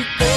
you.